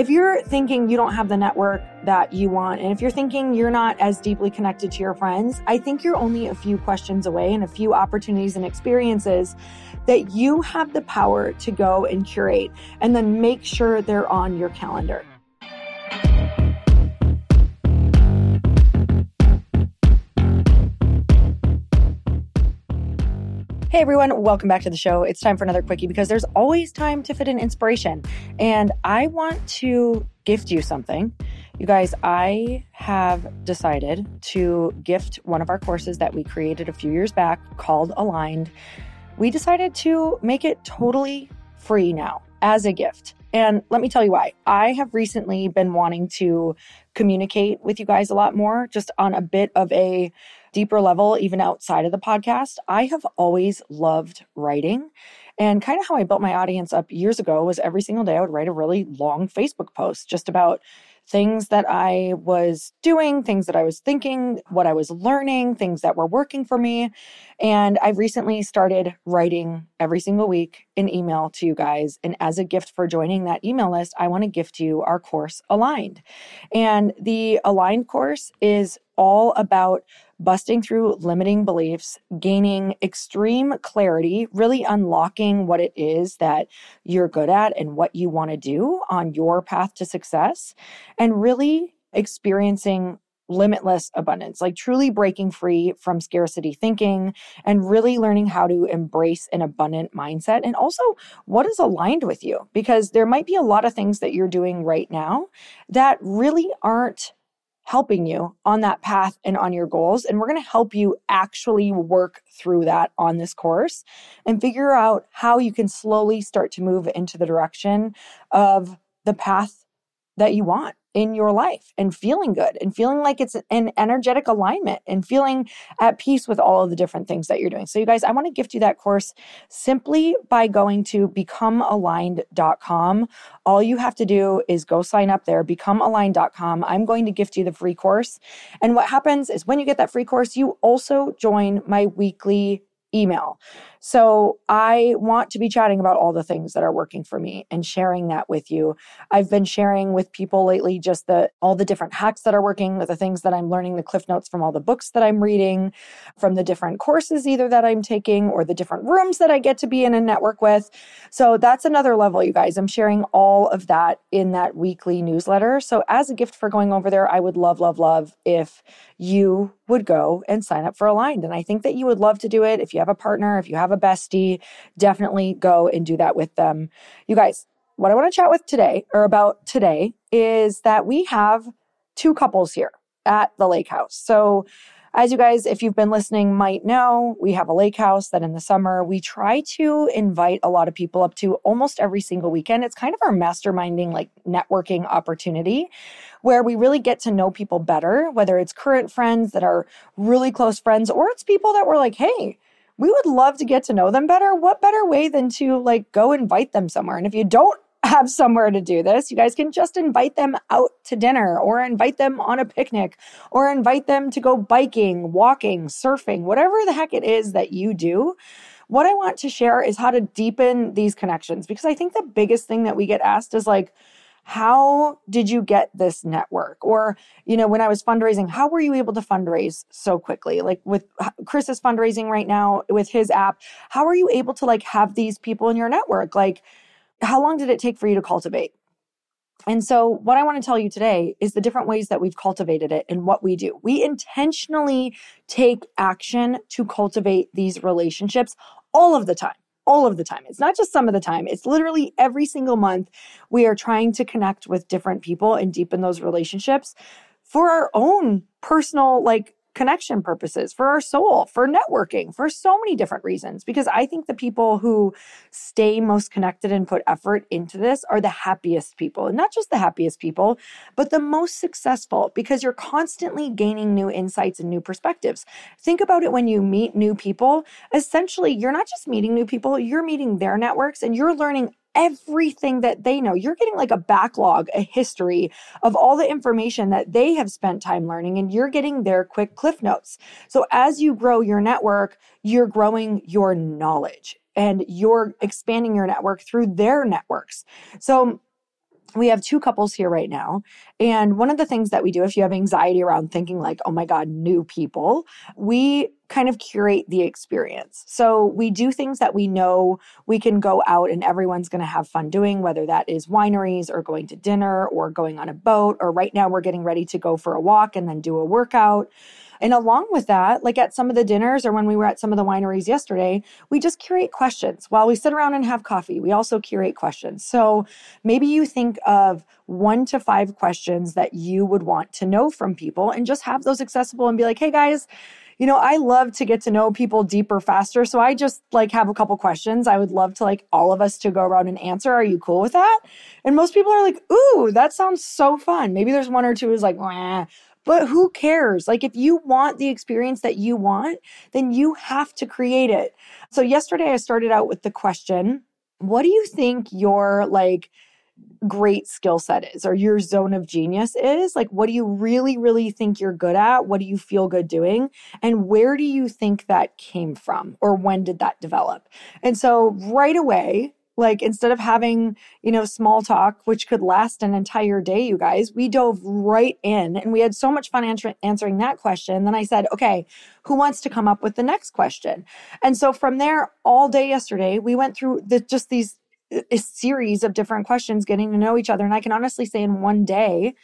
If you're thinking you don't have the network that you want, and if you're thinking you're not as deeply connected to your friends, I think you're only a few questions away and a few opportunities and experiences that you have the power to go and curate and then make sure they're on your calendar. Hey everyone, welcome back to the show. It's time for another quickie because there's always time to fit in inspiration. And I want to gift you something. You guys, I have decided to gift one of our courses that we created a few years back called Aligned. We decided to make it totally free now as a gift. And let me tell you why. I have recently been wanting to communicate with you guys a lot more, just on a bit of a deeper level, even outside of the podcast. I have always loved writing. And kind of how I built my audience up years ago was every single day I would write a really long Facebook post just about things that I was doing, things that I was thinking, what I was learning, things that were working for me. And I've recently started writing every single week an email to you guys. And as a gift for joining that email list, I want to gift you our course Aligned. And the Aligned course is all about busting through limiting beliefs, gaining extreme clarity, really unlocking what it is that you're good at and what you want to do on your path to success, and really experiencing limitless abundance, like truly breaking free from scarcity thinking and really learning how to embrace an abundant mindset and also what is aligned with you. Because there might be a lot of things that you're doing right now that really aren't helping you on that path and on your goals. And we're going to help you actually work through that on this course and figure out how you can slowly start to move into the direction of the path that you want in your life and feeling good and feeling like it's an energetic alignment and feeling at peace with all of the different things that you're doing. So, you guys, I want to gift you that course simply by going to becomealigned.com. All you have to do is go sign up there, becomealigned.com. I'm going to gift you the free course. And what happens is when you get that free course, you also join my weekly email. So I want to be chatting about all the things that are working for me and sharing that with you. I've been sharing with people lately just the all the different hacks that are working, the things that I'm learning, the cliff notes from all the books that I'm reading, from the different courses either that I'm taking or the different rooms that I get to be in and network with. So that's another level, you guys. I'm sharing all of that in that weekly newsletter. So as a gift for going over there, I would love, love, love if you would go and sign up for Aligned. And I think that you would love to do it if you have a partner, if you have a bestie, definitely go and do that with them. You guys, what I want to chat with today or about today is that we have two couples here at the lake house. So as you guys, if you've been listening, might know, we have a lake house that in the summer we try to invite a lot of people up to almost every single weekend. It's kind of our masterminding, like networking opportunity where we really get to know people better, whether it's current friends that are really close friends or it's people that we're like, hey, we would love to get to know them better. What better way than to like go invite them somewhere? And if you don't have somewhere to do this, you guys can just invite them out to dinner or invite them on a picnic or invite them to go biking, walking, surfing, whatever the heck it is that you do. What I want to share is how to deepen these connections because I think the biggest thing that we get asked is like, how did you get this network? Or you know when i was fundraising how were you able to fundraise so quickly? Like with chris is fundraising right now with his app. How are you able to like have these people in your network? Like how long did it take for you to cultivate? And so, what I want to tell you today is the different ways that we've cultivated it and what we do. We intentionally take action to cultivate these relationships all of the time all of the time. It's not just some of the time, it's literally every single month we are trying to connect with different people and deepen those relationships for our own personal, like, connection purposes, for our soul, for networking, for so many different reasons. Because I think the people who stay most connected and put effort into this are the happiest people. And not just the happiest people, but the most successful because you're constantly gaining new insights and new perspectives. Think about it when you meet new people. Essentially, you're not just meeting new people, you're meeting their networks and you're learning everything that they know. You're getting like a backlog, a history of all the information that they have spent time learning, and you're getting their quick cliff notes. So as you grow your network, you're growing your knowledge and you're expanding your network through their networks. So we have two couples here right now. And one of the things that we do, if you have anxiety around thinking, like, oh my God, new people, we kind of curate the experience. So we do things that we know we can go out and everyone's going to have fun doing, whether that is wineries or going to dinner or going on a boat, or right now we're getting ready to go for a walk and then do a workout. And along with that, like at some of the dinners or when we were at some of the wineries yesterday, we just curate questions while we sit around and have coffee. We also curate questions. So maybe you think of one to five questions that you would want to know from people and just have those accessible and be like, hey guys, you know, I love to get to know people deeper faster. So I just like have a couple questions. I would love to like all of us to go around and answer. Are you cool with that? And most people are like, ooh, that sounds so fun. Maybe there's one or two who's like, Wah. But who cares? Like, if you want the experience that you want, then you have to create it. So, yesterday I started out with the question What do you think your like great skill set is or your zone of genius is. Like, what do you really, really think you're good at? What do you feel good doing? And where do you think that came from? Or when did that develop? And so, right away, like instead of having, you know, small talk, which could last an entire day, you guys, we dove right in and we had so much fun answer- answering that question. Then I said, okay, who wants to come up with the next question? And so from there, all day yesterday, we went through the, just these a series of different questions, getting to know each other. And I can honestly say in one day,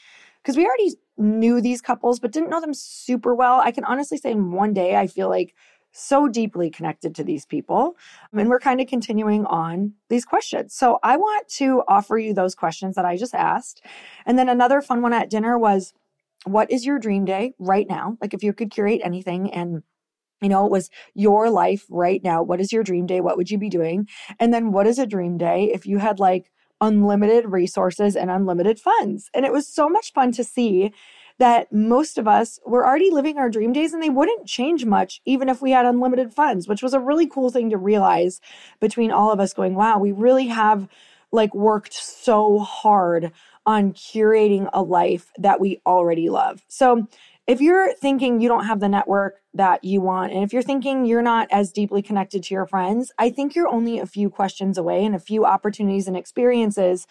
because we already knew these couples, but didn't know them super well. I can honestly say in one day, I feel like so deeply connected to these people. And mm-hmm. we're kind of continuing on these questions. So I want to offer you those questions that I just asked. And then another fun one at dinner was, what is your dream day right now? Like if you could curate anything and you know, it was your life right now. What is your dream day? What would you be doing? And then what is a dream day if you had like unlimited resources and unlimited funds. And it was so much fun to see that most of us were already living our dream days and they wouldn't change much even if we had unlimited funds, which was a really cool thing to realize between all of us going, wow, we really have like worked so hard on curating a life that we already love. So if you're thinking you don't have the network that you want, and if you're thinking you're not as deeply connected to your friends, I think you're only a few questions away and a few opportunities and experiences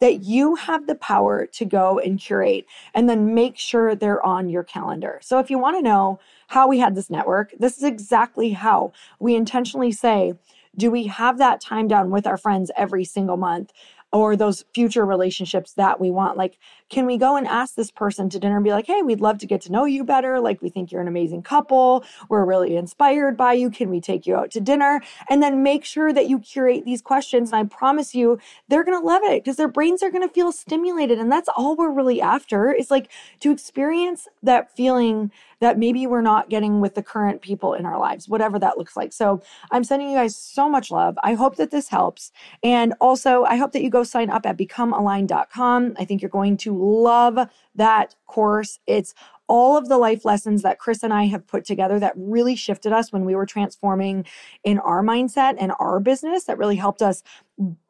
that you have the power to go and curate and then make sure they're on your calendar. So if you want to know how we had this network, this is exactly how we intentionally say, do we have that time down with our friends every single month? or those future relationships that we want. Like, can we go and ask this person to dinner and be like, hey, we'd love to get to know you better. Like, we think you're an amazing couple. We're really inspired by you. Can we take you out to dinner? And then make sure that you curate these questions. And I promise you, they're going to love it because their brains are going to feel stimulated. And that's all we're really after is like to experience that feeling that maybe we're not getting with the current people in our lives, whatever that looks like. So I'm sending you guys so much love. I hope that this helps. And also, I hope that you go sign up at becomealigned.com. I think you're going to love that course. It's all of the life lessons that Chris and I have put together that really shifted us when we were transforming in our mindset and our business that really helped us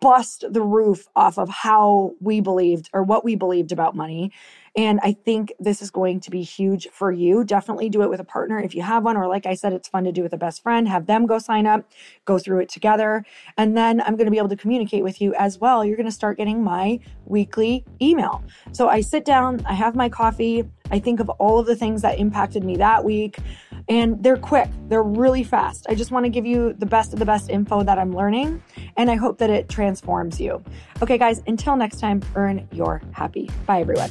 bust the roof off of how we believed or what we believed about money. And I think this is going to be huge for you. Definitely do it with a partner if you have one, or like I said, it's fun to do with a best friend. Have them go sign up, go through it together. And then I'm going to be able to communicate with you as well. You're going to start getting my weekly email. So I sit down, I have my coffee, I think of all of the things that impacted me that week. And they're quick, they're really fast. I just want to give you the best of the best info that I'm learning. And I hope that it transforms you. Okay, guys, until next time, earn your happy. Bye, everyone.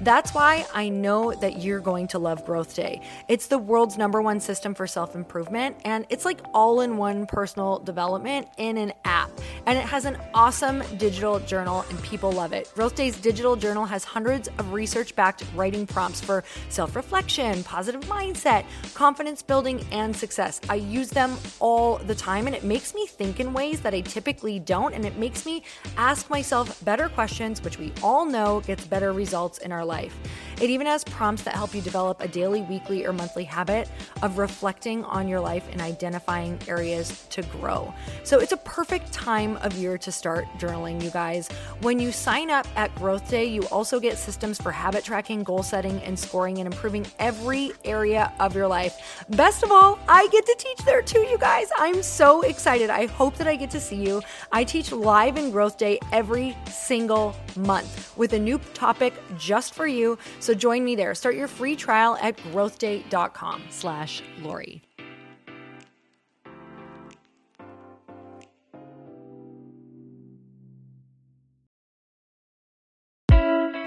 That's why I know that you're going to love Growth Day. It's the world's number one system for self improvement, and it's like all in one personal development in an app. And it has an awesome digital journal, and people love it. Growth Day's digital journal has hundreds of research backed writing prompts for self reflection, positive mindset, confidence building, and success. I use them all the time, and it makes me think in ways that I typically don't, and it makes me ask myself better questions, which we all know gets better results in our life. It even has prompts that help you develop a daily, weekly, or monthly habit of reflecting on your life and identifying areas to grow. So it's a perfect time of year to start journaling, you guys. When you sign up at Growth Day, you also get systems for habit tracking, goal setting, and scoring and improving every area of your life. Best of all, I get to teach there too, you guys. I'm so excited. I hope that I get to see you. I teach live in Growth Day every single month with a new topic just for you. So join me there. Start your free trial at growthday.com slash Lori.